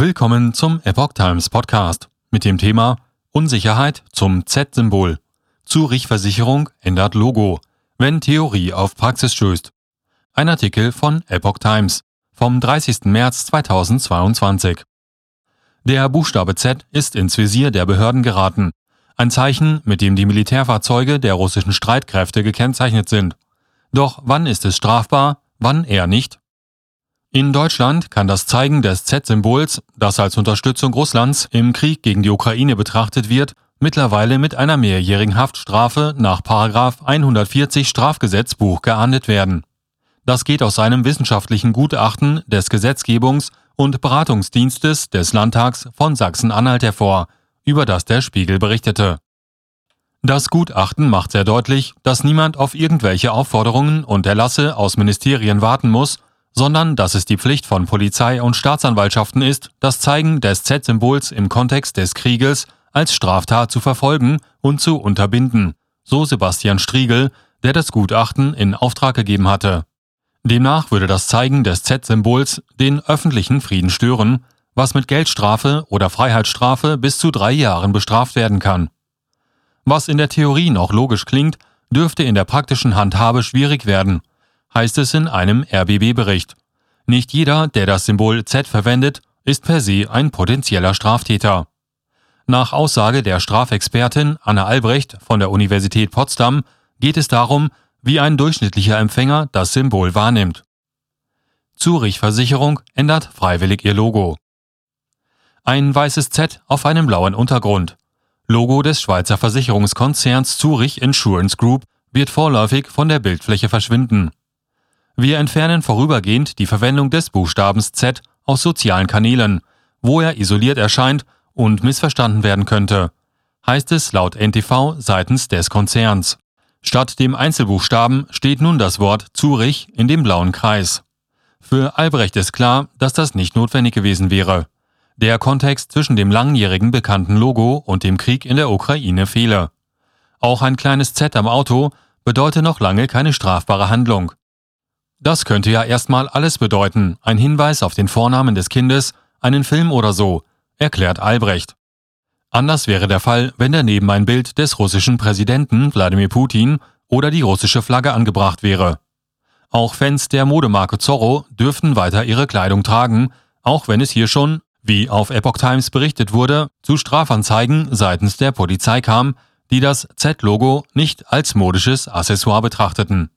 Willkommen zum Epoch Times Podcast mit dem Thema Unsicherheit zum Z-Symbol. Zurich-Versicherung ändert Logo, wenn Theorie auf Praxis stößt. Ein Artikel von Epoch Times vom 30. März 2022. Der Buchstabe Z ist ins Visier der Behörden geraten. Ein Zeichen, mit dem die Militärfahrzeuge der russischen Streitkräfte gekennzeichnet sind. Doch wann ist es strafbar, wann eher nicht? In Deutschland kann das Zeigen des Z-Symbols, das als Unterstützung Russlands im Krieg gegen die Ukraine betrachtet wird, mittlerweile mit einer mehrjährigen Haftstrafe nach 140 Strafgesetzbuch geahndet werden. Das geht aus einem wissenschaftlichen Gutachten des Gesetzgebungs- und Beratungsdienstes des Landtags von Sachsen-Anhalt hervor, über das der Spiegel berichtete. Das Gutachten macht sehr deutlich, dass niemand auf irgendwelche Aufforderungen und Erlasse aus Ministerien warten muss, sondern dass es die Pflicht von Polizei und Staatsanwaltschaften ist, das Zeigen des Z-Symbols im Kontext des Krieges als Straftat zu verfolgen und zu unterbinden, so Sebastian Striegel, der das Gutachten in Auftrag gegeben hatte. Demnach würde das Zeigen des Z-Symbols den öffentlichen Frieden stören, was mit Geldstrafe oder Freiheitsstrafe bis zu drei Jahren bestraft werden kann. Was in der Theorie noch logisch klingt, dürfte in der praktischen Handhabe schwierig werden, heißt es in einem RBB-Bericht. Nicht jeder, der das Symbol Z verwendet, ist per se ein potenzieller Straftäter. Nach Aussage der Strafexpertin Anna Albrecht von der Universität Potsdam geht es darum, wie ein durchschnittlicher Empfänger das Symbol wahrnimmt. Zurich Versicherung ändert freiwillig ihr Logo. Ein weißes Z auf einem blauen Untergrund. Logo des Schweizer Versicherungskonzerns Zurich Insurance Group wird vorläufig von der Bildfläche verschwinden. Wir entfernen vorübergehend die Verwendung des Buchstabens Z aus sozialen Kanälen, wo er isoliert erscheint und missverstanden werden könnte, heißt es laut NTV seitens des Konzerns. Statt dem Einzelbuchstaben steht nun das Wort Zurich in dem blauen Kreis. Für Albrecht ist klar, dass das nicht notwendig gewesen wäre. Der Kontext zwischen dem langjährigen bekannten Logo und dem Krieg in der Ukraine fehle. Auch ein kleines Z am Auto bedeutet noch lange keine strafbare Handlung. Das könnte ja erstmal alles bedeuten, ein Hinweis auf den Vornamen des Kindes, einen Film oder so, erklärt Albrecht. Anders wäre der Fall, wenn daneben ein Bild des russischen Präsidenten Wladimir Putin oder die russische Flagge angebracht wäre. Auch Fans der Modemarke Zorro dürften weiter ihre Kleidung tragen, auch wenn es hier schon, wie auf Epoch Times berichtet wurde, zu Strafanzeigen seitens der Polizei kam, die das Z-Logo nicht als modisches Accessoire betrachteten.